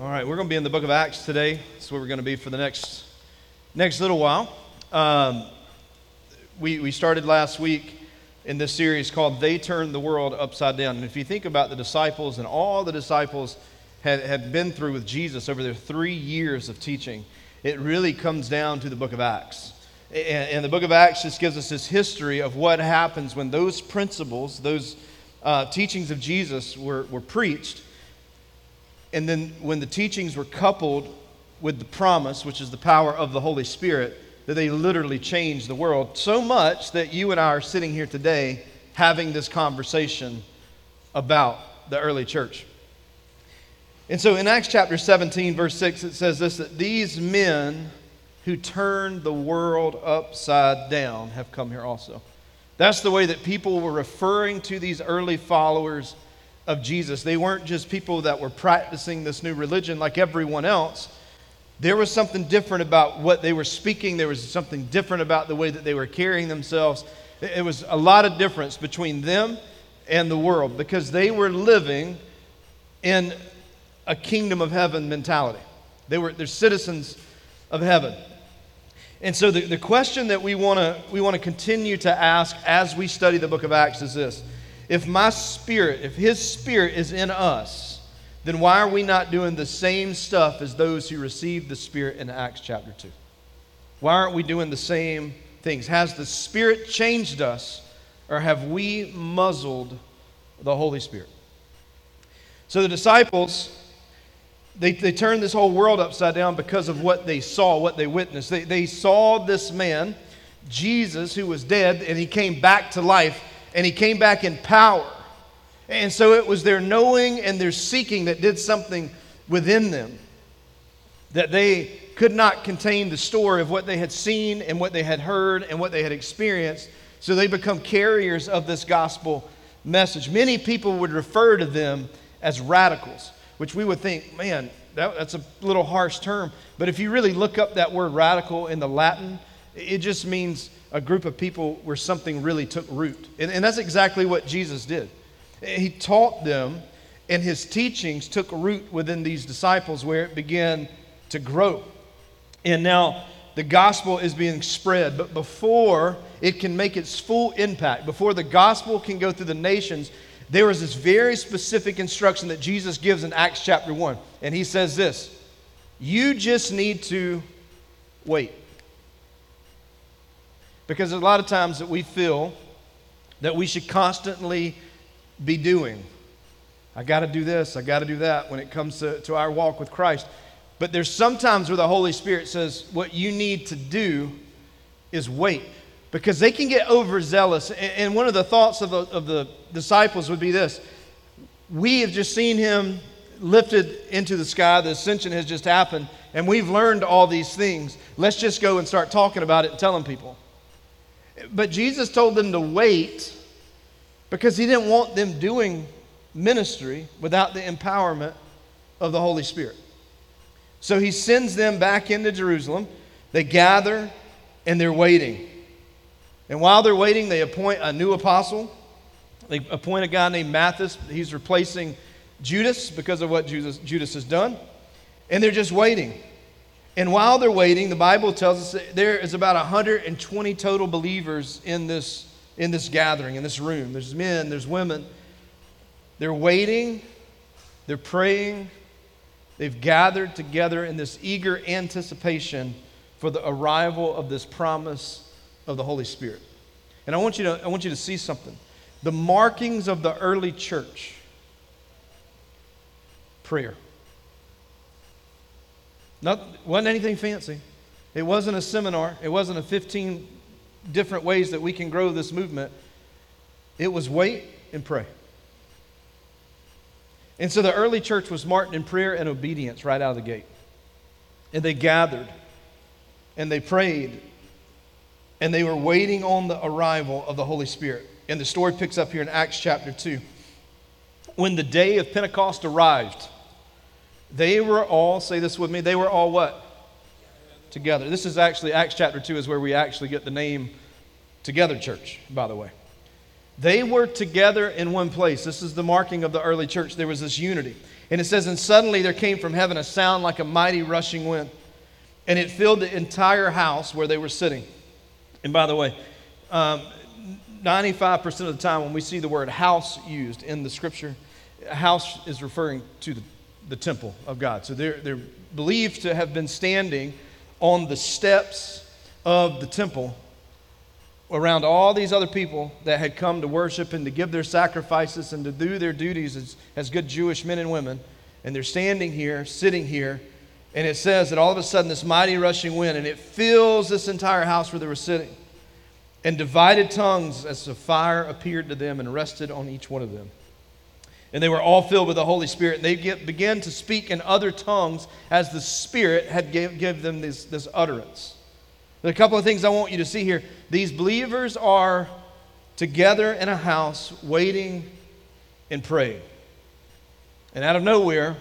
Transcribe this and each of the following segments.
All right, we're going to be in the book of Acts today. That's where we're going to be for the next, next little while. Um, we, we started last week in this series called They Turned the World Upside Down. And if you think about the disciples and all the disciples had, had been through with Jesus over their three years of teaching, it really comes down to the book of Acts. And, and the book of Acts just gives us this history of what happens when those principles, those uh, teachings of Jesus were, were preached and then when the teachings were coupled with the promise, which is the power of the Holy Spirit, that they literally changed the world so much that you and I are sitting here today having this conversation about the early church. And so in Acts chapter 17, verse 6, it says this that these men who turned the world upside down have come here also. That's the way that people were referring to these early followers of Jesus. They weren't just people that were practicing this new religion like everyone else. There was something different about what they were speaking, there was something different about the way that they were carrying themselves. It was a lot of difference between them and the world because they were living in a kingdom of heaven mentality. They were they're citizens of heaven. And so the, the question that we want to we want to continue to ask as we study the book of Acts is this if my spirit, if his spirit is in us, then why are we not doing the same stuff as those who received the spirit in Acts chapter 2? Why aren't we doing the same things? Has the spirit changed us or have we muzzled the Holy Spirit? So the disciples, they, they turned this whole world upside down because of what they saw, what they witnessed. They, they saw this man, Jesus, who was dead, and he came back to life and he came back in power. And so it was their knowing and their seeking that did something within them. That they could not contain the story of what they had seen and what they had heard and what they had experienced. So they become carriers of this gospel message. Many people would refer to them as radicals, which we would think, man, that, that's a little harsh term. But if you really look up that word radical in the Latin, it just means a group of people where something really took root. And, and that's exactly what Jesus did. He taught them, and his teachings took root within these disciples where it began to grow. And now the gospel is being spread, but before it can make its full impact, before the gospel can go through the nations, there is this very specific instruction that Jesus gives in Acts chapter 1. And he says this You just need to wait. Because there's a lot of times that we feel that we should constantly be doing. I got to do this, I got to do that when it comes to, to our walk with Christ. But there's sometimes where the Holy Spirit says, what you need to do is wait. Because they can get overzealous. And one of the thoughts of the, of the disciples would be this We have just seen him lifted into the sky, the ascension has just happened, and we've learned all these things. Let's just go and start talking about it and telling people. But Jesus told them to wait because he didn't want them doing ministry without the empowerment of the Holy Spirit. So he sends them back into Jerusalem. They gather and they're waiting. And while they're waiting, they appoint a new apostle. They appoint a guy named Matthias. He's replacing Judas because of what Judas, Judas has done. And they're just waiting. And while they're waiting, the Bible tells us that there is about 120 total believers in this, in this gathering, in this room. There's men, there's women. They're waiting, they're praying, they've gathered together in this eager anticipation for the arrival of this promise of the Holy Spirit. And I want you to, I want you to see something. The markings of the early church prayer. Not, wasn't anything fancy. It wasn't a seminar. It wasn't a 15 different ways that we can grow this movement. It was wait and pray. And so the early church was marked in prayer and obedience right out of the gate. And they gathered and they prayed and they were waiting on the arrival of the Holy Spirit. And the story picks up here in Acts chapter 2. When the day of Pentecost arrived, they were all, say this with me, they were all what? Together. This is actually, Acts chapter 2 is where we actually get the name Together Church, by the way. They were together in one place. This is the marking of the early church. There was this unity. And it says, And suddenly there came from heaven a sound like a mighty rushing wind, and it filled the entire house where they were sitting. And by the way, um, 95% of the time when we see the word house used in the scripture, house is referring to the, the temple of God. So they're, they're believed to have been standing on the steps of the temple around all these other people that had come to worship and to give their sacrifices and to do their duties as, as good Jewish men and women. And they're standing here, sitting here, and it says that all of a sudden this mighty rushing wind, and it fills this entire house where they were sitting. And divided tongues as the fire appeared to them and rested on each one of them. And they were all filled with the Holy Spirit. And they get, began to speak in other tongues as the Spirit had given them this, this utterance. A couple of things I want you to see here. These believers are together in a house waiting and praying. And out of nowhere,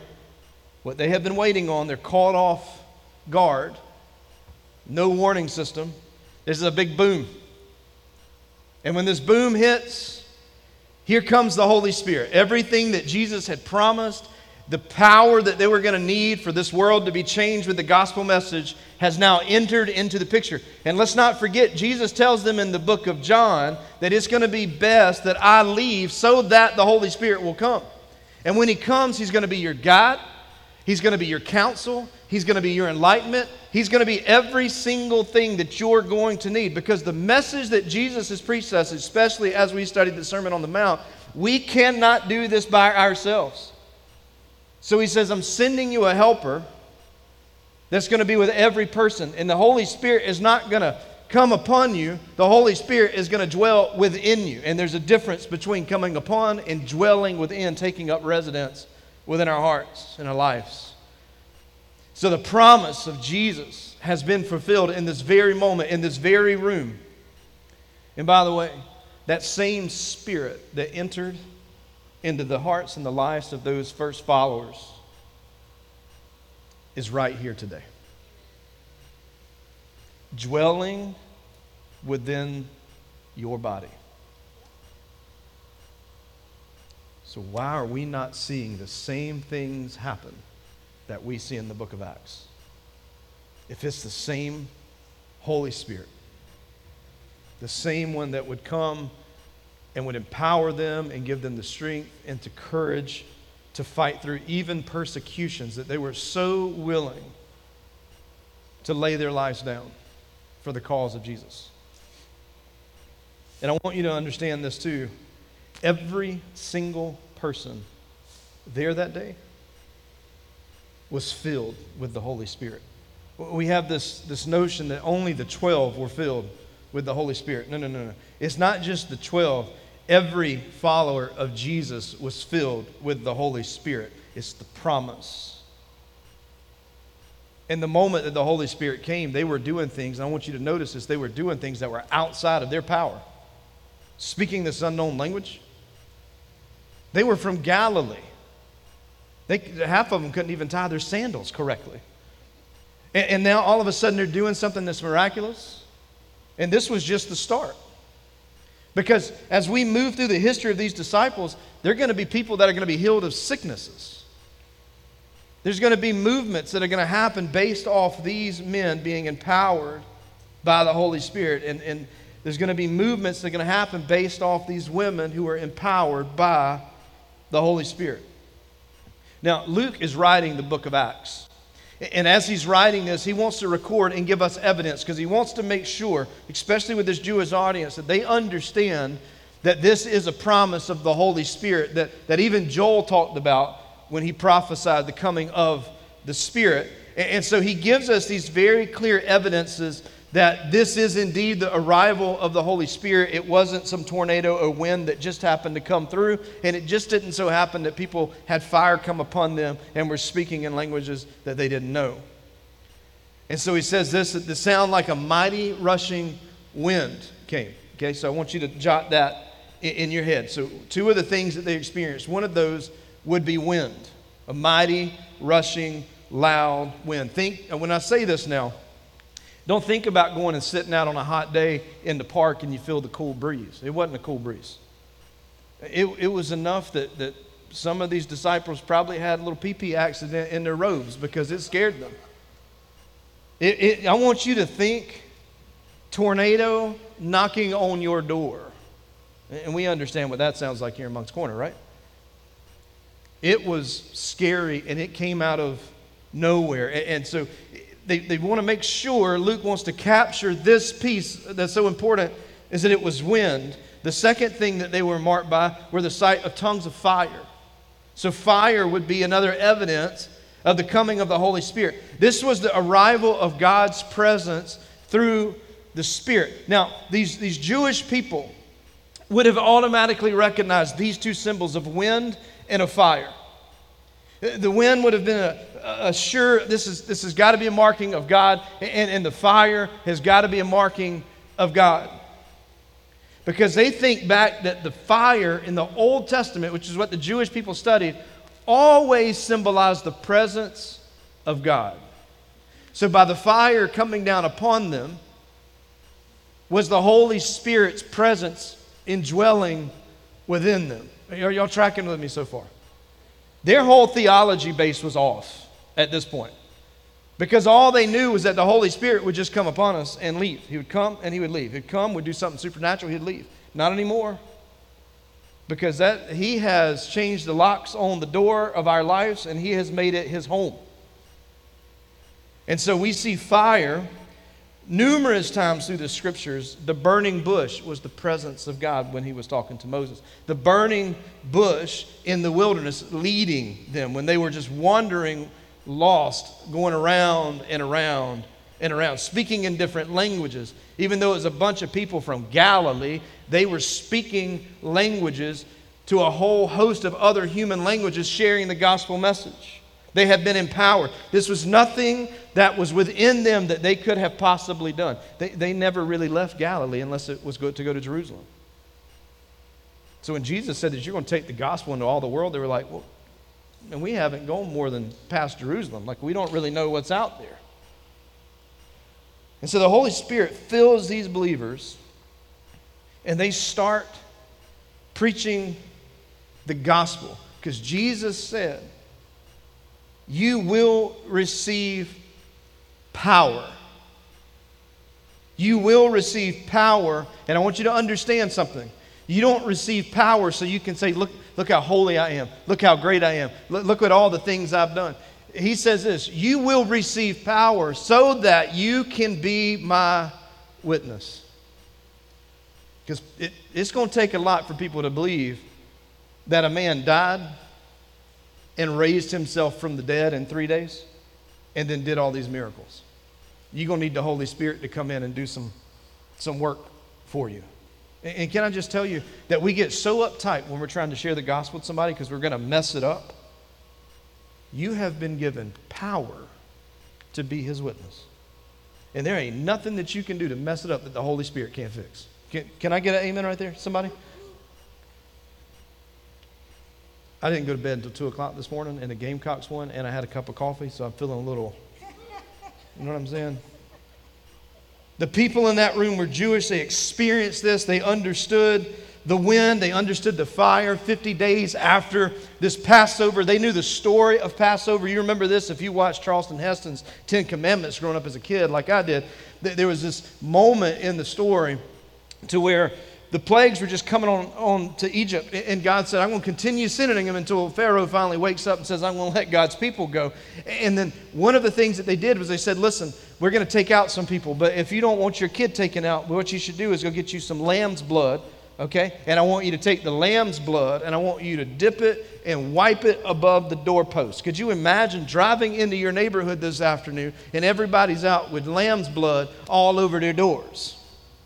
what they have been waiting on, they're caught off guard. No warning system. This is a big boom. And when this boom hits, here comes the Holy Spirit. Everything that Jesus had promised, the power that they were going to need for this world to be changed with the gospel message has now entered into the picture. And let's not forget, Jesus tells them in the book of John that it's going to be best that I leave so that the Holy Spirit will come. And when He comes, He's going to be your guide, He's going to be your counsel, He's going to be your enlightenment, He's going to be every single thing that you're going to need. Because the message that Jesus has preached us, especially as we studied the Sermon on the Mount, we cannot do this by ourselves. So he says, I'm sending you a helper that's going to be with every person. And the Holy Spirit is not going to come upon you, the Holy Spirit is going to dwell within you. And there's a difference between coming upon and dwelling within, taking up residence within our hearts and our lives. So the promise of Jesus has been fulfilled in this very moment, in this very room. And by the way, that same spirit that entered into the hearts and the lives of those first followers is right here today. Dwelling within your body. So, why are we not seeing the same things happen that we see in the book of Acts? If it's the same Holy Spirit, the same one that would come and would empower them and give them the strength and the courage to fight through even persecutions that they were so willing to lay their lives down for the cause of Jesus. And I want you to understand this too. Every single person there that day was filled with the Holy Spirit. We have this, this notion that only the 12 were filled with the Holy Spirit. No, no, no, no. It's not just the 12. Every follower of Jesus was filled with the Holy Spirit. It's the promise. And the moment that the Holy Spirit came, they were doing things, and I want you to notice this, they were doing things that were outside of their power. Speaking this unknown language. They were from Galilee. They, half of them couldn't even tie their sandals correctly. And, and now all of a sudden they're doing something that's miraculous. And this was just the start. Because as we move through the history of these disciples, they're going to be people that are going to be healed of sicknesses. There's going to be movements that are going to happen based off these men being empowered by the Holy Spirit. And, and there's going to be movements that are going to happen based off these women who are empowered by the Holy Spirit. Now, Luke is writing the book of Acts. And as he's writing this, he wants to record and give us evidence because he wants to make sure, especially with this Jewish audience, that they understand that this is a promise of the Holy Spirit that, that even Joel talked about when he prophesied the coming of the Spirit. And, and so he gives us these very clear evidences that this is indeed the arrival of the Holy Spirit. It wasn't some tornado or wind that just happened to come through, and it just didn't so happen that people had fire come upon them and were speaking in languages that they didn't know. And so he says this that the sound like a mighty rushing wind came. Okay, so I want you to jot that in your head. So, two of the things that they experienced, one of those would be wind, a mighty, rushing, loud wind. Think, and when I say this now, don't think about going and sitting out on a hot day in the park and you feel the cool breeze. It wasn't a cool breeze. It, it was enough that, that some of these disciples probably had a little pee pee accident in their robes because it scared them. It, it, I want you to think tornado knocking on your door. And we understand what that sounds like here in Moncks Corner, right? It was scary and it came out of nowhere. And so they, they want to make sure, Luke wants to capture this piece that's so important, is that it was wind. The second thing that they were marked by were the sight of tongues of fire. So, fire would be another evidence of the coming of the Holy Spirit. This was the arrival of God's presence through the Spirit. Now, these, these Jewish people would have automatically recognized these two symbols of wind and of fire. The wind would have been a, a sure, this, is, this has got to be a marking of God, and, and the fire has got to be a marking of God because they think back that the fire in the Old Testament, which is what the Jewish people studied, always symbolized the presence of God. So, by the fire coming down upon them, was the Holy Spirit's presence indwelling within them. Are y'all tracking with me so far? Their whole theology base was off at this point. Because all they knew was that the Holy Spirit would just come upon us and leave. He would come and he would leave. He'd come, would do something supernatural, he'd leave. Not anymore. Because that he has changed the locks on the door of our lives and he has made it his home. And so we see fire numerous times through the scriptures. The burning bush was the presence of God when he was talking to Moses. The burning bush in the wilderness leading them when they were just wandering lost, going around and around and around, speaking in different languages. Even though it was a bunch of people from Galilee, they were speaking languages to a whole host of other human languages, sharing the gospel message. They had been empowered. This was nothing that was within them that they could have possibly done. They, they never really left Galilee unless it was good to go to Jerusalem. So when Jesus said that you're going to take the gospel into all the world, they were like, well, and we haven't gone more than past Jerusalem. Like, we don't really know what's out there. And so the Holy Spirit fills these believers, and they start preaching the gospel. Because Jesus said, You will receive power. You will receive power. And I want you to understand something. You don't receive power so you can say, Look, Look how holy I am. Look how great I am. Look, look at all the things I've done. He says this You will receive power so that you can be my witness. Because it, it's going to take a lot for people to believe that a man died and raised himself from the dead in three days and then did all these miracles. You're going to need the Holy Spirit to come in and do some, some work for you. And can I just tell you that we get so uptight when we're trying to share the gospel with somebody because we're going to mess it up? You have been given power to be his witness. And there ain't nothing that you can do to mess it up that the Holy Spirit can't fix. Can, can I get an amen right there, somebody? I didn't go to bed until 2 o'clock this morning, and the Gamecocks won, and I had a cup of coffee, so I'm feeling a little, you know what I'm saying? The people in that room were Jewish. They experienced this. They understood the wind. They understood the fire 50 days after this Passover. They knew the story of Passover. You remember this if you watched Charlton Heston's Ten Commandments growing up as a kid, like I did. There was this moment in the story to where the plagues were just coming on, on to Egypt. And God said, I'm going to continue sending them until Pharaoh finally wakes up and says, I'm going to let God's people go. And then one of the things that they did was they said, Listen, we're going to take out some people, but if you don't want your kid taken out, what you should do is go get you some lamb's blood, okay? And I want you to take the lamb's blood and I want you to dip it and wipe it above the doorpost. Could you imagine driving into your neighborhood this afternoon and everybody's out with lamb's blood all over their doors?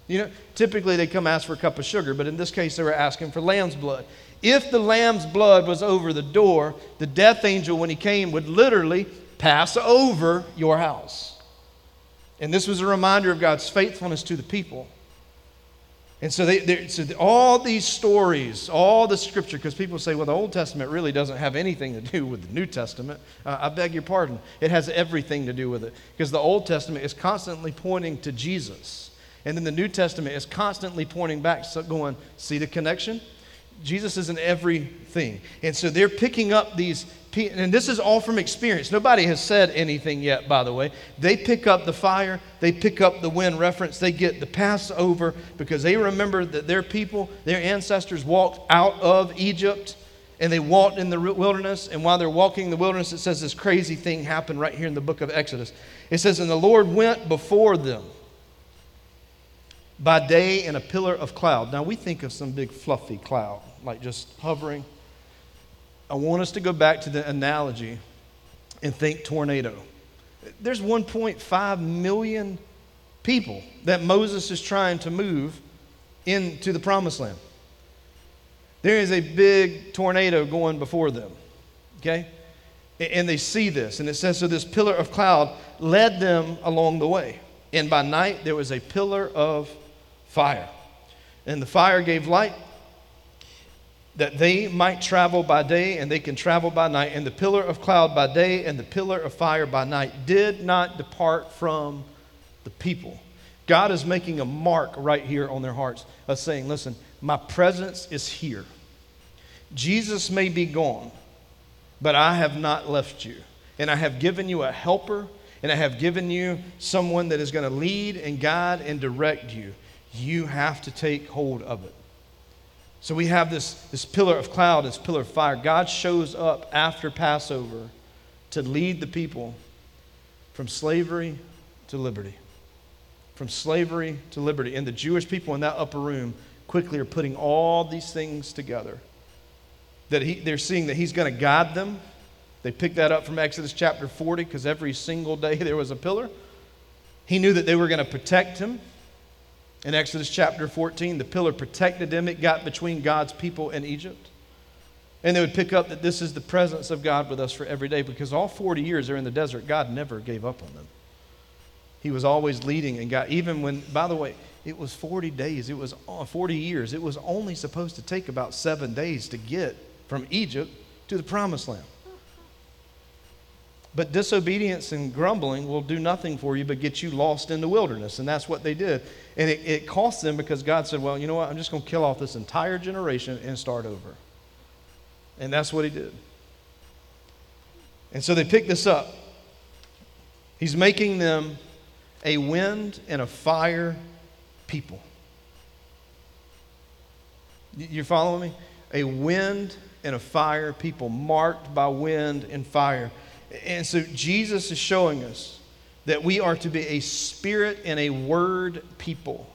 You know, typically they come ask for a cup of sugar, but in this case they were asking for lamb's blood. If the lamb's blood was over the door, the death angel, when he came, would literally pass over your house. And this was a reminder of God's faithfulness to the people. And so, they, so all these stories, all the scripture, because people say, well, the Old Testament really doesn't have anything to do with the New Testament. Uh, I beg your pardon. It has everything to do with it. Because the Old Testament is constantly pointing to Jesus. And then the New Testament is constantly pointing back, going, see the connection? Jesus is in everything. And so they're picking up these, and this is all from experience. Nobody has said anything yet, by the way. They pick up the fire, they pick up the wind reference, they get the Passover because they remember that their people, their ancestors walked out of Egypt and they walked in the wilderness. And while they're walking in the wilderness, it says this crazy thing happened right here in the book of Exodus. It says, And the Lord went before them by day in a pillar of cloud. Now we think of some big fluffy cloud, like just hovering. I want us to go back to the analogy and think tornado. There's 1.5 million people that Moses is trying to move into the promised land. There is a big tornado going before them. Okay? And they see this. And it says, So this pillar of cloud led them along the way. And by night there was a pillar of fire. And the fire gave light that they might travel by day and they can travel by night. And the pillar of cloud by day and the pillar of fire by night did not depart from the people. God is making a mark right here on their hearts of saying, Listen, my presence is here. Jesus may be gone, but I have not left you. And I have given you a helper, and I have given you someone that is going to lead and guide and direct you you have to take hold of it. So we have this, this pillar of cloud, this pillar of fire. God shows up after Passover to lead the people from slavery to liberty. From slavery to liberty. And the Jewish people in that upper room quickly are putting all these things together. That he, they're seeing that He's going to guide them. They picked that up from Exodus chapter 40 because every single day there was a pillar. He knew that they were going to protect him. In Exodus chapter 14, the pillar protected them. It got between God's people and Egypt. And they would pick up that this is the presence of God with us for every day because all 40 years they're in the desert, God never gave up on them. He was always leading and God, even when, by the way, it was 40 days, it was uh, 40 years. It was only supposed to take about seven days to get from Egypt to the promised land. But disobedience and grumbling will do nothing for you but get you lost in the wilderness. And that's what they did. And it, it cost them because God said, Well, you know what? I'm just going to kill off this entire generation and start over. And that's what He did. And so they picked this up. He's making them a wind and a fire people. You're following me? A wind and a fire people, marked by wind and fire. And so Jesus is showing us that we are to be a spirit and a word people.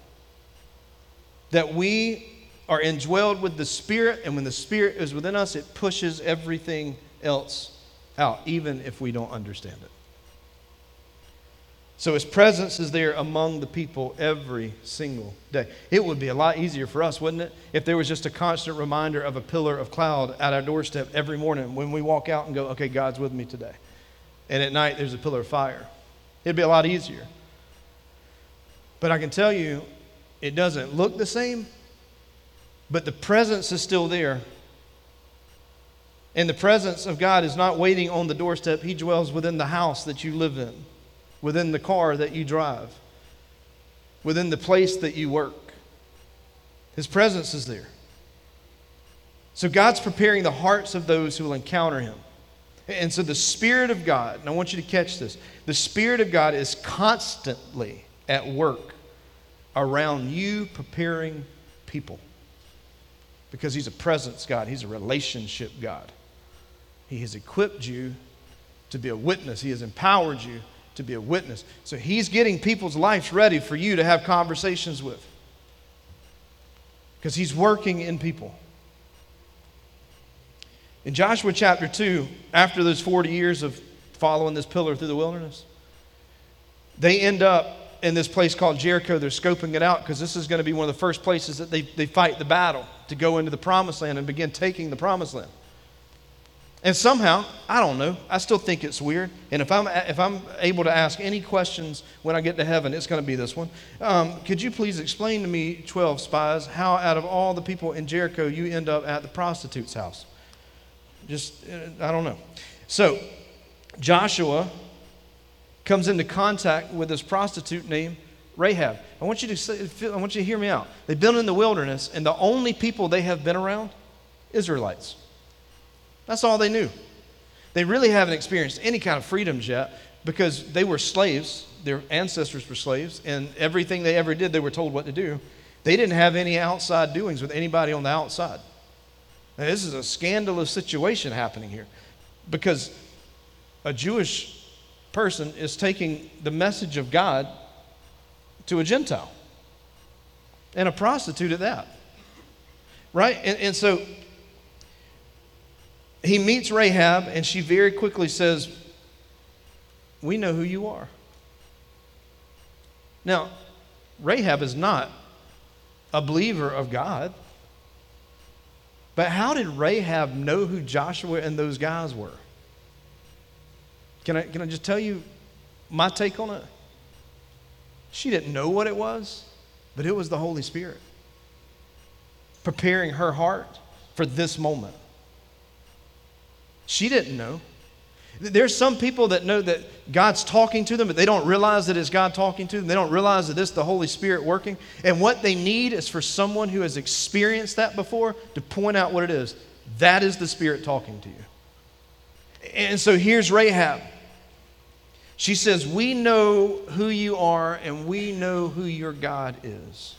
That we are indwelled with the Spirit, and when the Spirit is within us, it pushes everything else out, even if we don't understand it. So his presence is there among the people every single day. It would be a lot easier for us, wouldn't it, if there was just a constant reminder of a pillar of cloud at our doorstep every morning when we walk out and go, okay, God's with me today and at night there's a pillar of fire. It'd be a lot easier. But I can tell you, it doesn't look the same, but the presence is still there. And the presence of God is not waiting on the doorstep, He dwells within the house that you live in, within the car that you drive, within the place that you work. His presence is there. So God's preparing the hearts of those who will encounter Him. And so the Spirit of God, and I want you to catch this the Spirit of God is constantly at work around you preparing people. Because He's a presence God, He's a relationship God. He has equipped you to be a witness, He has empowered you to be a witness. So He's getting people's lives ready for you to have conversations with. Because He's working in people. In Joshua chapter 2, after those 40 years of following this pillar through the wilderness, they end up in this place called Jericho. They're scoping it out because this is going to be one of the first places that they, they fight the battle to go into the promised land and begin taking the promised land. And somehow, I don't know, I still think it's weird. And if I'm, if I'm able to ask any questions when I get to heaven, it's going to be this one. Um, could you please explain to me, 12 spies, how out of all the people in Jericho you end up at the prostitute's house? Just, uh, I don't know. So, Joshua comes into contact with this prostitute named Rahab. I want you to I want you to hear me out. They've been in the wilderness, and the only people they have been around Israelites. That's all they knew. They really haven't experienced any kind of freedoms yet because they were slaves. Their ancestors were slaves, and everything they ever did, they were told what to do. They didn't have any outside doings with anybody on the outside. Now, this is a scandalous situation happening here because a Jewish person is taking the message of God to a Gentile and a prostitute at that. Right? And, and so he meets Rahab, and she very quickly says, We know who you are. Now, Rahab is not a believer of God. But how did Rahab know who Joshua and those guys were? Can I, can I just tell you my take on it? She didn't know what it was, but it was the Holy Spirit preparing her heart for this moment. She didn't know. There's some people that know that God's talking to them, but they don't realize that it's God talking to them. They don't realize that it's the Holy Spirit working. And what they need is for someone who has experienced that before to point out what it is. That is the Spirit talking to you. And so here's Rahab. She says, We know who you are and we know who your God is.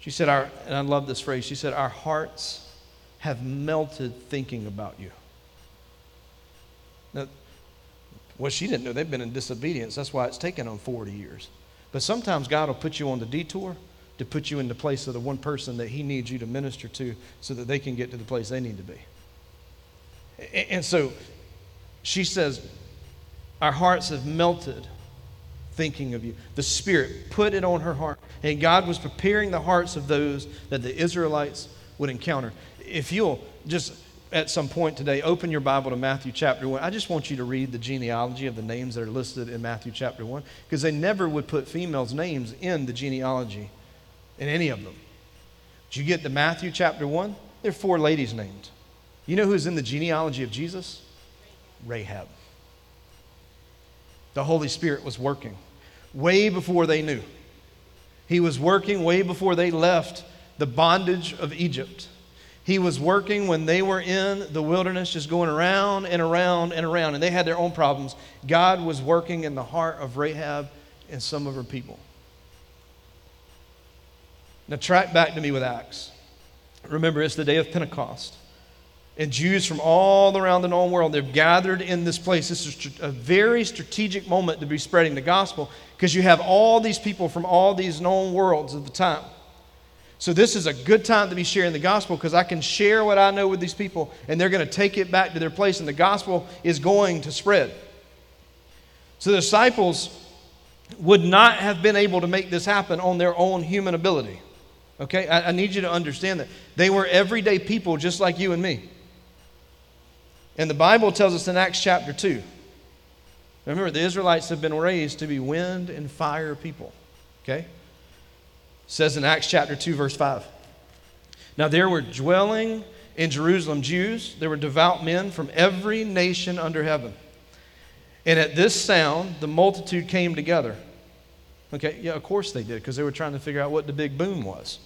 She said, our, and I love this phrase, she said, Our hearts have melted thinking about you. Now, well, she didn't know they've been in disobedience. That's why it's taken them 40 years. But sometimes God will put you on the detour to put you in the place of the one person that He needs you to minister to so that they can get to the place they need to be. And so she says, our hearts have melted thinking of you. The Spirit put it on her heart. And God was preparing the hearts of those that the Israelites would encounter. If you'll just at some point today open your Bible to Matthew chapter 1, I just want you to read the genealogy of the names that are listed in Matthew chapter 1 because they never would put females' names in the genealogy in any of them. Did you get to Matthew chapter 1? There are four ladies named. You know who's in the genealogy of Jesus? Rahab. The Holy Spirit was working way before they knew. He was working way before they left the bondage of Egypt. He was working when they were in the wilderness, just going around and around and around, and they had their own problems. God was working in the heart of Rahab and some of her people. Now, track back to me with Acts. Remember, it's the day of Pentecost and Jews from all around the known world, they've gathered in this place. This is a very strategic moment to be spreading the gospel because you have all these people from all these known worlds at the time. So, this is a good time to be sharing the gospel because I can share what I know with these people and they're going to take it back to their place, and the gospel is going to spread. So, the disciples would not have been able to make this happen on their own human ability. Okay? I, I need you to understand that. They were everyday people just like you and me. And the Bible tells us in Acts chapter 2. Remember, the Israelites have been raised to be wind and fire people. Okay? Says in Acts chapter 2, verse 5. Now there were dwelling in Jerusalem Jews, there were devout men from every nation under heaven. And at this sound, the multitude came together. Okay, yeah, of course they did, because they were trying to figure out what the big boom was.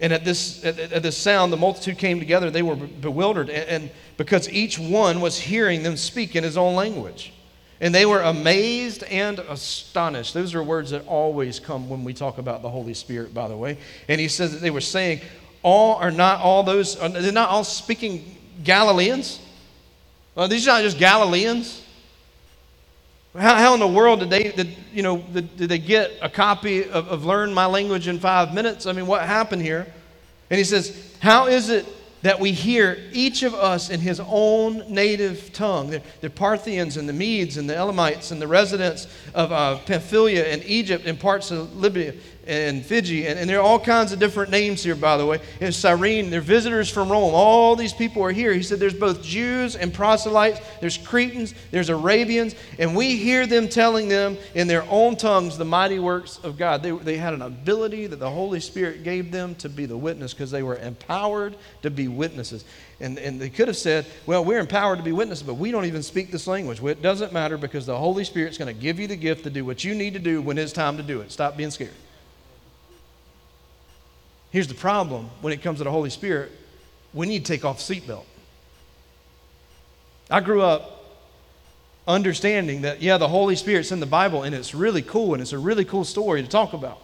And at this, at, at this sound, the multitude came together. They were bewildered, and, and because each one was hearing them speak in his own language. And they were amazed and astonished. Those are words that always come when we talk about the Holy Spirit, by the way. And he says that they were saying, all are not all those, they're not all speaking Galileans. Well, these are not just Galileans. How, how in the world did they, did, you know, did, did they get a copy of, of Learn My Language in Five Minutes? I mean, what happened here? And he says, How is it that we hear each of us in his own native tongue. The, the Parthians and the Medes and the Elamites and the residents of uh, Pamphylia and Egypt and parts of Libya and Fiji, and, and there are all kinds of different names here, by the way. In Cyrene, they're visitors from Rome. All these people are here. He said there's both Jews and proselytes, there's Cretans, there's Arabians, and we hear them telling them in their own tongues the mighty works of God. They, they had an ability that the Holy Spirit gave them to be the witness because they were empowered to be witnesses. And, and they could have said, well, we're empowered to be witnesses, but we don't even speak this language. Well, it doesn't matter because the Holy Spirit's going to give you the gift to do what you need to do when it's time to do it. Stop being scared. Here's the problem when it comes to the Holy Spirit we need to take off seatbelt. I grew up understanding that, yeah, the Holy Spirit's in the Bible and it's really cool and it's a really cool story to talk about.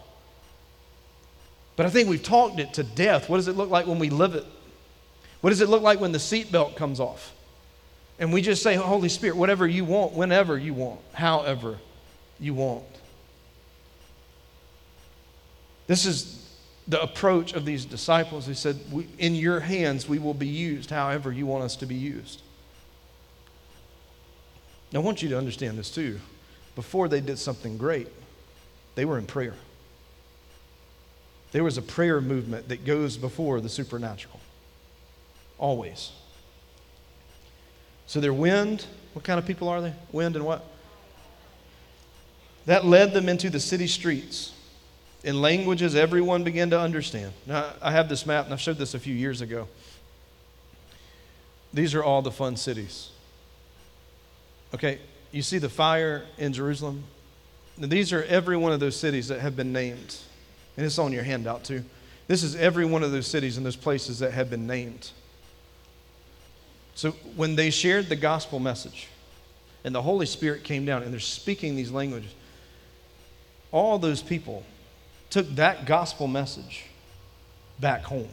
But I think we've talked it to death. What does it look like when we live it? What does it look like when the seatbelt comes off? And we just say, Holy Spirit, whatever you want, whenever you want, however you want. This is the approach of these disciples. He said, In your hands we will be used however you want us to be used. Now, I want you to understand this too. Before they did something great, they were in prayer. There was a prayer movement that goes before the supernatural. Always. So they're wind. What kind of people are they? Wind and what? That led them into the city streets in languages everyone began to understand. Now, I have this map, and I've showed this a few years ago. These are all the fun cities. Okay, you see the fire in Jerusalem? Now, these are every one of those cities that have been named. And it's on your handout too. This is every one of those cities and those places that have been named. So when they shared the gospel message and the Holy Spirit came down and they're speaking these languages, all those people took that gospel message back home.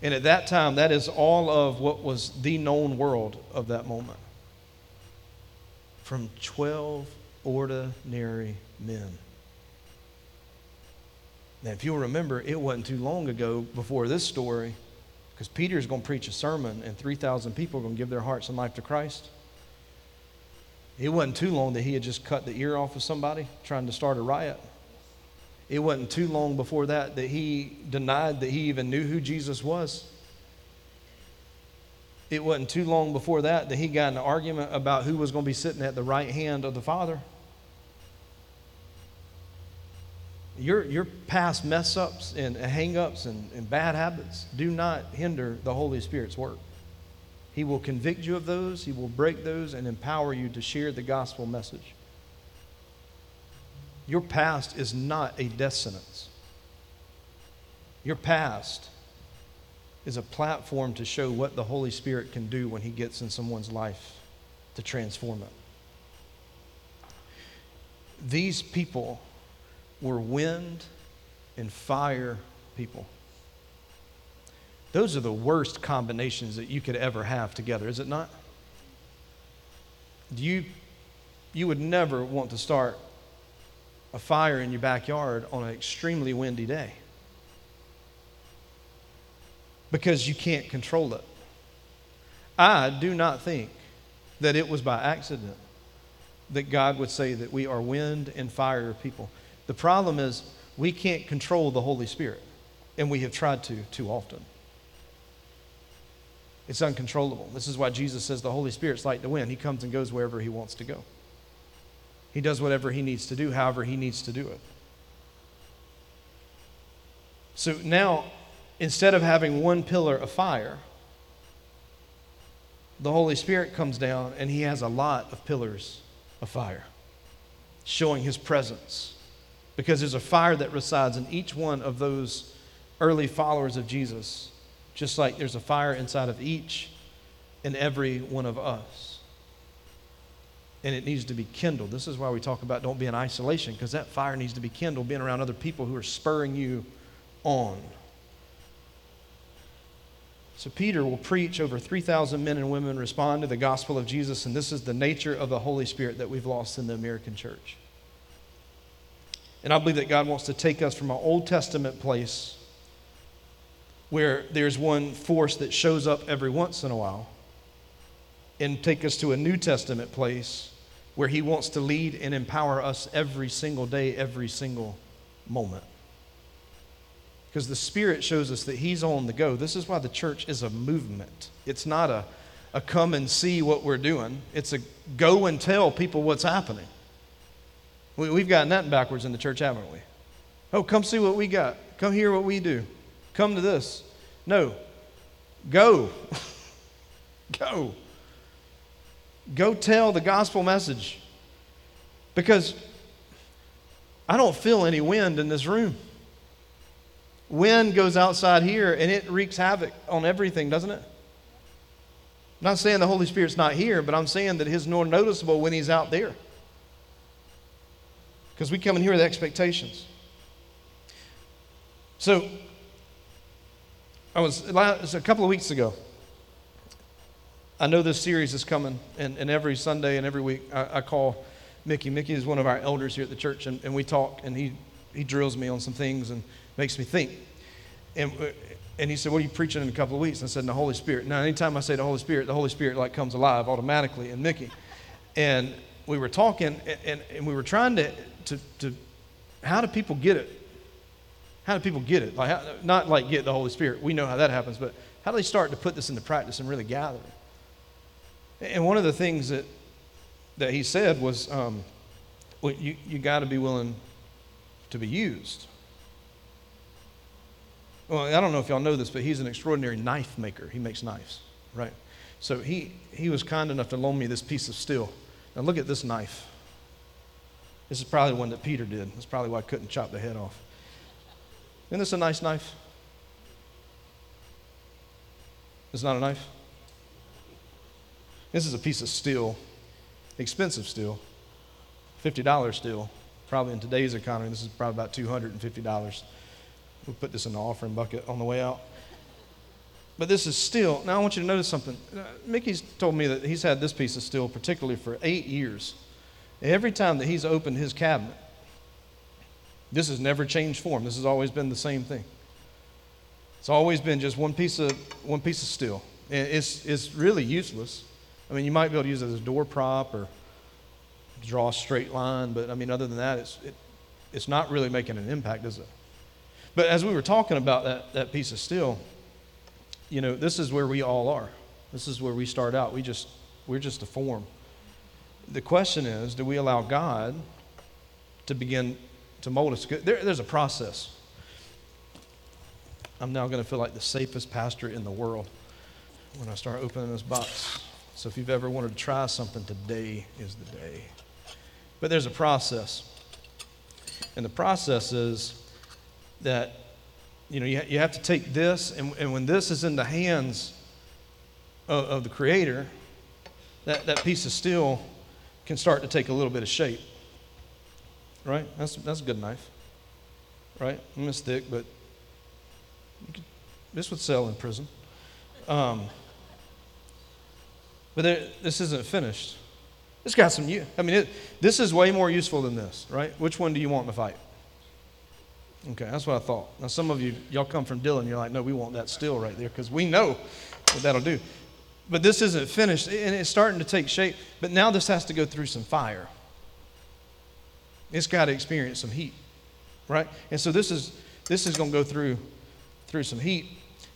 And at that time, that is all of what was the known world of that moment. From 12 ordinary men. Now, if you'll remember, it wasn't too long ago before this story, because Peter's going to preach a sermon and 3,000 people are going to give their hearts and life to Christ. It wasn't too long that he had just cut the ear off of somebody trying to start a riot. It wasn't too long before that that he denied that he even knew who Jesus was. It wasn't too long before that that he got an argument about who was going to be sitting at the right hand of the Father. Your, your past mess ups and hang ups and, and bad habits do not hinder the Holy Spirit's work. He will convict you of those, He will break those, and empower you to share the gospel message. Your past is not a death sentence. Your past is a platform to show what the Holy Spirit can do when He gets in someone's life to transform it. These people were wind and fire people. Those are the worst combinations that you could ever have together, is it not? You, you would never want to start a fire in your backyard on an extremely windy day because you can't control it. I do not think that it was by accident that God would say that we are wind and fire people. The problem is we can't control the Holy Spirit, and we have tried to too often. It's uncontrollable. This is why Jesus says the Holy Spirit's like the wind. He comes and goes wherever he wants to go. He does whatever he needs to do, however he needs to do it. So now, instead of having one pillar of fire, the Holy Spirit comes down and he has a lot of pillars of fire, showing his presence. Because there's a fire that resides in each one of those early followers of Jesus, just like there's a fire inside of each and every one of us and it needs to be kindled. This is why we talk about don't be in isolation, because that fire needs to be kindled, being around other people who are spurring you on. So, Peter will preach. Over 3,000 men and women respond to the gospel of Jesus, and this is the nature of the Holy Spirit that we've lost in the American church. And I believe that God wants to take us from an Old Testament place where there's one force that shows up every once in a while and take us to a New Testament place where He wants to lead and empower us every single day, every single moment. Because the Spirit shows us that He's on the go. This is why the church is a movement. It's not a, a come and see what we're doing, it's a go and tell people what's happening. We, we've gotten that backwards in the church, haven't we? Oh, come see what we got. Come hear what we do. Come to this. No. Go. go. Go tell the gospel message. Because I don't feel any wind in this room. wind goes outside here and it wreaks havoc on everything, doesn't it? I'm not saying the Holy Spirit's not here, but I'm saying that His more noticeable when He's out there. Because we come in here with expectations. So, I was, a couple of weeks ago, I know this series is coming, and, and every Sunday and every week I, I, call Mickey. Mickey is one of our elders here at the church, and, and we talk, and he, he drills me on some things and makes me think. And, and he said, What are you preaching in a couple of weeks? And I said, the Holy Spirit. Now, anytime I say the Holy Spirit, the Holy Spirit like comes alive automatically in Mickey. And we were talking, and, and, and we were trying to, to, to, how do people get it? How do people get it? Like, how, not like get the Holy Spirit. We know how that happens, but how do they start to put this into practice and really gather? And one of the things that, that he said was, um, well, you, you got to be willing to be used. Well, I don't know if y'all know this, but he's an extraordinary knife maker. He makes knives, right? So he, he was kind enough to loan me this piece of steel. Now look at this knife. This is probably one that Peter did. That's probably why I couldn't chop the head off. Isn't this a nice knife? It's not a knife. This is a piece of steel, expensive steel, $50 steel. Probably in today's economy, this is probably about $250. We'll put this in the offering bucket on the way out. But this is steel. Now I want you to notice something. Uh, Mickey's told me that he's had this piece of steel particularly for eight years. Every time that he's opened his cabinet, this has never changed form. This has always been the same thing. It's always been just one piece of one piece of steel. It's it's really useless. I mean, you might be able to use it as a door prop or draw a straight line, but I mean, other than that, it's it, it's not really making an impact, is it? But as we were talking about that, that piece of steel, you know, this is where we all are. This is where we start out. We just, we're just a form. The question is do we allow God to begin to mold us? There, there's a process. I'm now going to feel like the safest pastor in the world when I start opening this box. So if you've ever wanted to try something, today is the day. But there's a process. And the process is that you know you, you have to take this and, and when this is in the hands of, of the creator that, that piece of steel can start to take a little bit of shape. Right? That's, that's a good knife. Right? I mean, it's thick but could, this would sell in prison. Um, but there, this isn't finished it's got some i mean it, this is way more useful than this right which one do you want in the fight Okay, that's what I thought. Now, some of you, y'all come from Dillon, you're like, no, we want that still right there because we know what that'll do. But this isn't finished and it's starting to take shape. But now this has to go through some fire. It's got to experience some heat, right? And so this is this is going to go through through some heat,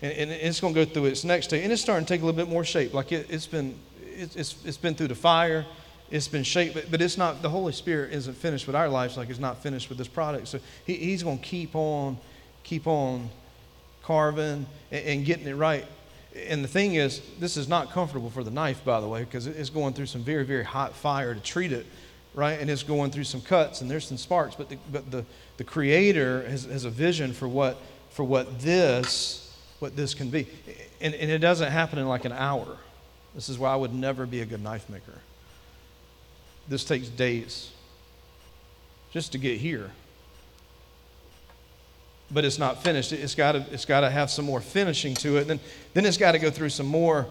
and, and it's going to go through its next stage, and it's starting to take a little bit more shape. Like it, has been it, it's it's been through the fire, it's been shaped, but, but it's not, the Holy Spirit isn't finished with our lives like it's not finished with this product. So he, he's going to keep on, keep on carving and, and, getting it right. And the thing is, this is not comfortable for the knife, by the way, because it's going through some very, very hot fire to treat it, right? And it's going through some cuts and there's some sparks. But the, but the, the Creator has, has a vision for what, for what this, what this can be. And, and it doesn't happen in like an hour. This is why I would never be a good knife maker. This takes days just to get here. But it's not finished. It's got to, it's got to have some more finishing to it. Then, then it's got to go through some more,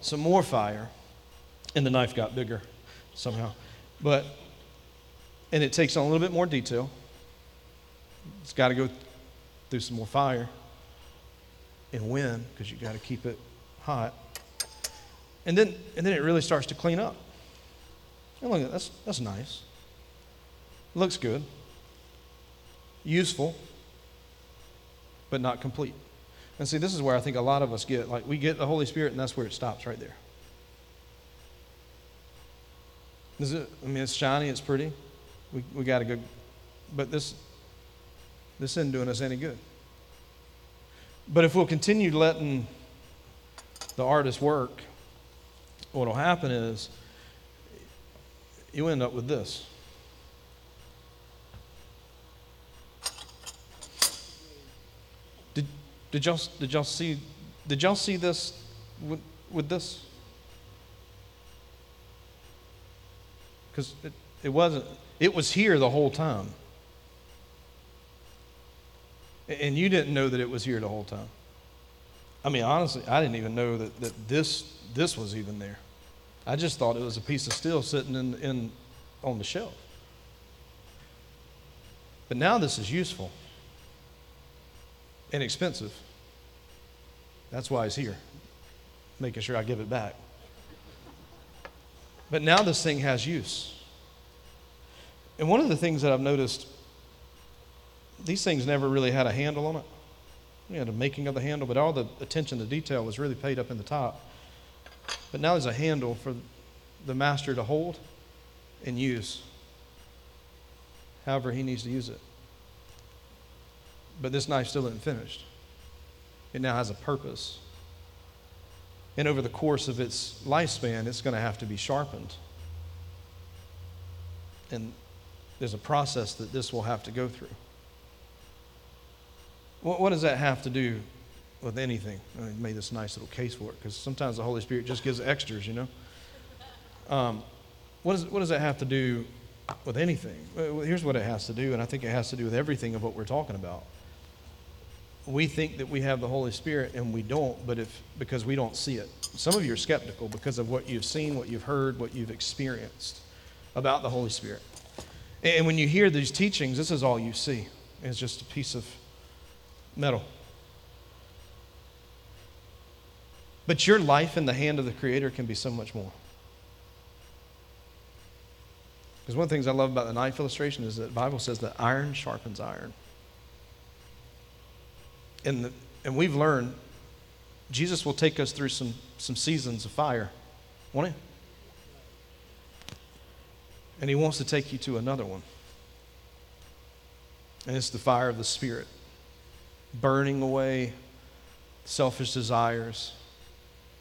some more fire. And the knife got bigger somehow. But, and it takes on a little bit more detail. It's got to go through some more fire and when, because you got to keep it hot. And then, and then it really starts to clean up. And look, at that, that's, that's nice. Looks good. Useful, but not complete. And see, this is where I think a lot of us get like we get the Holy Spirit, and that's where it stops right there. Is it? I mean, it's shiny, it's pretty. We, we got to go, but this this isn't doing us any good. But if we'll continue letting the artist work, what will happen is you end up with this. Did Did y'all, did y'all see, did y'all see this with, with this? Because it, it wasn't, it was here the whole time. And you didn't know that it was here the whole time. I mean, honestly, I didn't even know that, that this, this was even there. I just thought it was a piece of steel sitting in, in, on the shelf. But now this is useful and expensive. That's why he's here, making sure I give it back. But now this thing has use. And one of the things that I've noticed, these things never really had a handle on it. We had a making of the handle, but all the attention to detail was really paid up in the top. But now there's a handle for the master to hold and use however he needs to use it. But this knife still isn't finished. It now has a purpose. And over the course of its lifespan, it's going to have to be sharpened. And there's a process that this will have to go through. What, what does that have to do with anything? I made this nice little case for it because sometimes the Holy Spirit just gives extras, you know? Um, what, is, what does that have to do with anything? Well, here's what it has to do, and I think it has to do with everything of what we're talking about. We think that we have the Holy Spirit, and we don't, but if because we don't see it. Some of you are skeptical because of what you've seen, what you've heard, what you've experienced about the Holy Spirit. And when you hear these teachings, this is all you see. It's just a piece of metal. But your life in the hand of the Creator can be so much more. Because one of the things I love about the knife illustration is that the Bible says that iron sharpens iron. And, the, and we've learned Jesus will take us through some, some seasons of fire, won't he? And he wants to take you to another one. And it's the fire of the Spirit, burning away selfish desires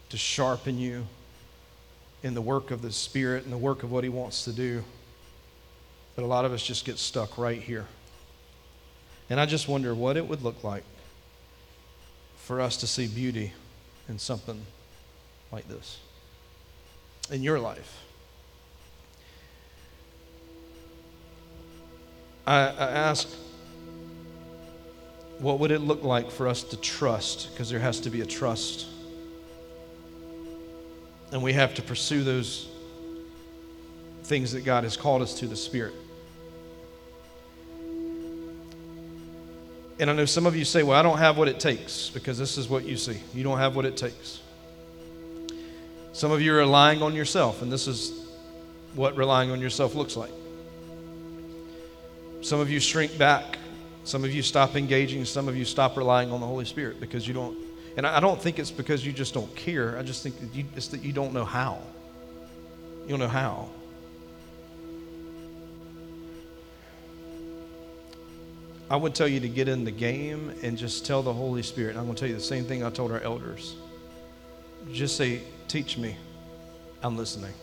to sharpen you in the work of the Spirit and the work of what he wants to do. But a lot of us just get stuck right here. And I just wonder what it would look like for us to see beauty in something like this in your life. I, I ask, what would it look like for us to trust? Because there has to be a trust. And we have to pursue those things that God has called us to the Spirit. And I know some of you say, well, I don't have what it takes because this is what you see. You don't have what it takes. Some of you are relying on yourself, and this is what relying on yourself looks like. Some of you shrink back. Some of you stop engaging. Some of you stop relying on the Holy Spirit because you don't. And I don't think it's because you just don't care. I just think that you, it's that you don't know how. You don't know how. I would tell you to get in the game and just tell the Holy Spirit. I'm going to tell you the same thing I told our elders. Just say, Teach me. I'm listening.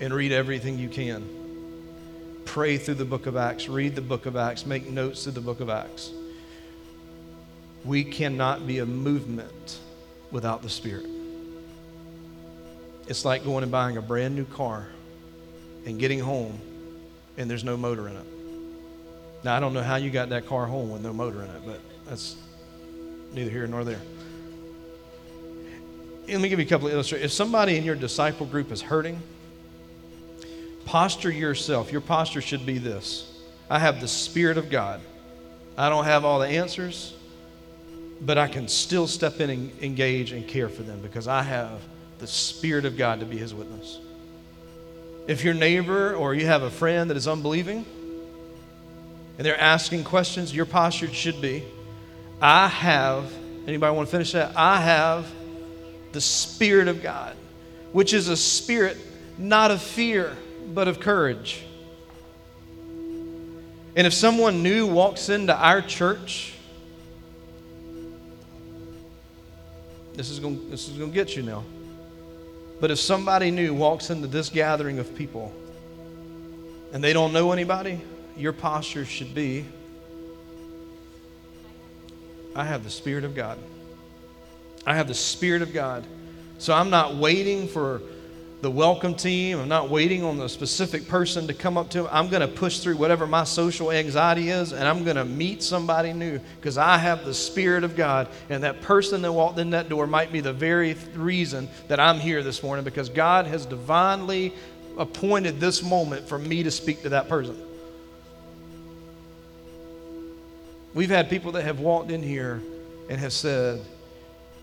And read everything you can. Pray through the book of Acts. Read the book of Acts. Make notes through the book of Acts. We cannot be a movement without the Spirit. It's like going and buying a brand new car and getting home and there's no motor in it. Now, I don't know how you got that car home with no motor in it, but that's neither here nor there. Let me give you a couple of illustrations. If somebody in your disciple group is hurting, posture yourself. Your posture should be this I have the Spirit of God. I don't have all the answers, but I can still step in and engage and care for them because I have the Spirit of God to be His witness. If your neighbor or you have a friend that is unbelieving, and they're asking questions, your posture should be I have, anybody want to finish that? I have the Spirit of God, which is a spirit not of fear, but of courage. And if someone new walks into our church, this is going, this is going to get you now. But if somebody new walks into this gathering of people and they don't know anybody, your posture should be I have the Spirit of God. I have the Spirit of God. So I'm not waiting for the welcome team. I'm not waiting on the specific person to come up to me. I'm going to push through whatever my social anxiety is and I'm going to meet somebody new because I have the Spirit of God. And that person that walked in that door might be the very reason that I'm here this morning because God has divinely appointed this moment for me to speak to that person. We've had people that have walked in here and have said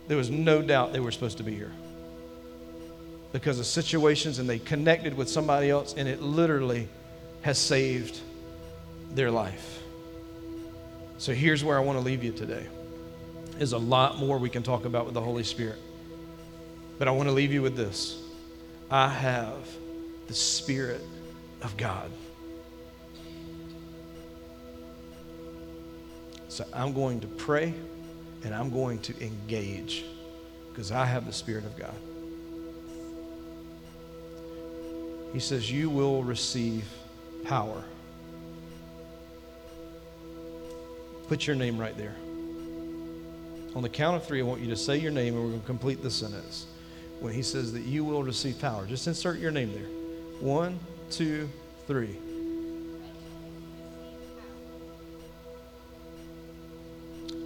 there was no doubt they were supposed to be here because of situations and they connected with somebody else and it literally has saved their life. So here's where I want to leave you today. There's a lot more we can talk about with the Holy Spirit. But I want to leave you with this. I have the Spirit of God. So I'm going to pray and I'm going to engage because I have the Spirit of God. He says, You will receive power. Put your name right there. On the count of three, I want you to say your name and we're going to complete the sentence. When he says that you will receive power, just insert your name there. One, two, three.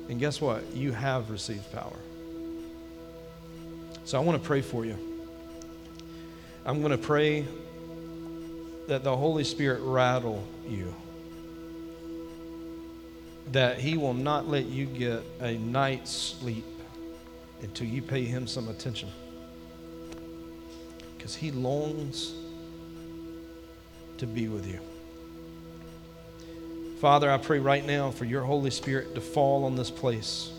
And guess what? You have received power. So I want to pray for you. I'm going to pray that the Holy Spirit rattle you. That He will not let you get a night's sleep until you pay Him some attention. Because He longs to be with you. Father, I pray right now for your Holy Spirit to fall on this place.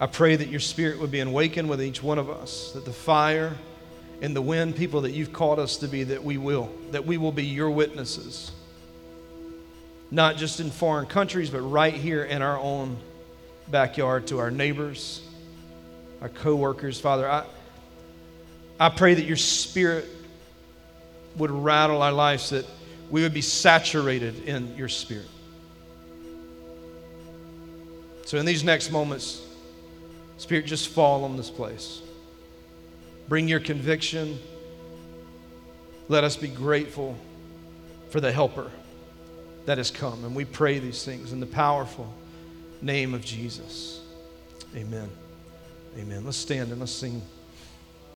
I pray that your Spirit would be awakened with each one of us, that the fire and the wind, people that you've called us to be, that we will, that we will be your witnesses. Not just in foreign countries, but right here in our own backyard to our neighbors, our coworkers. Father, I, I pray that your Spirit would rattle our lives, that we would be saturated in your spirit. So, in these next moments, Spirit, just fall on this place. Bring your conviction. Let us be grateful for the helper that has come. And we pray these things in the powerful name of Jesus. Amen. Amen. Let's stand and let's sing.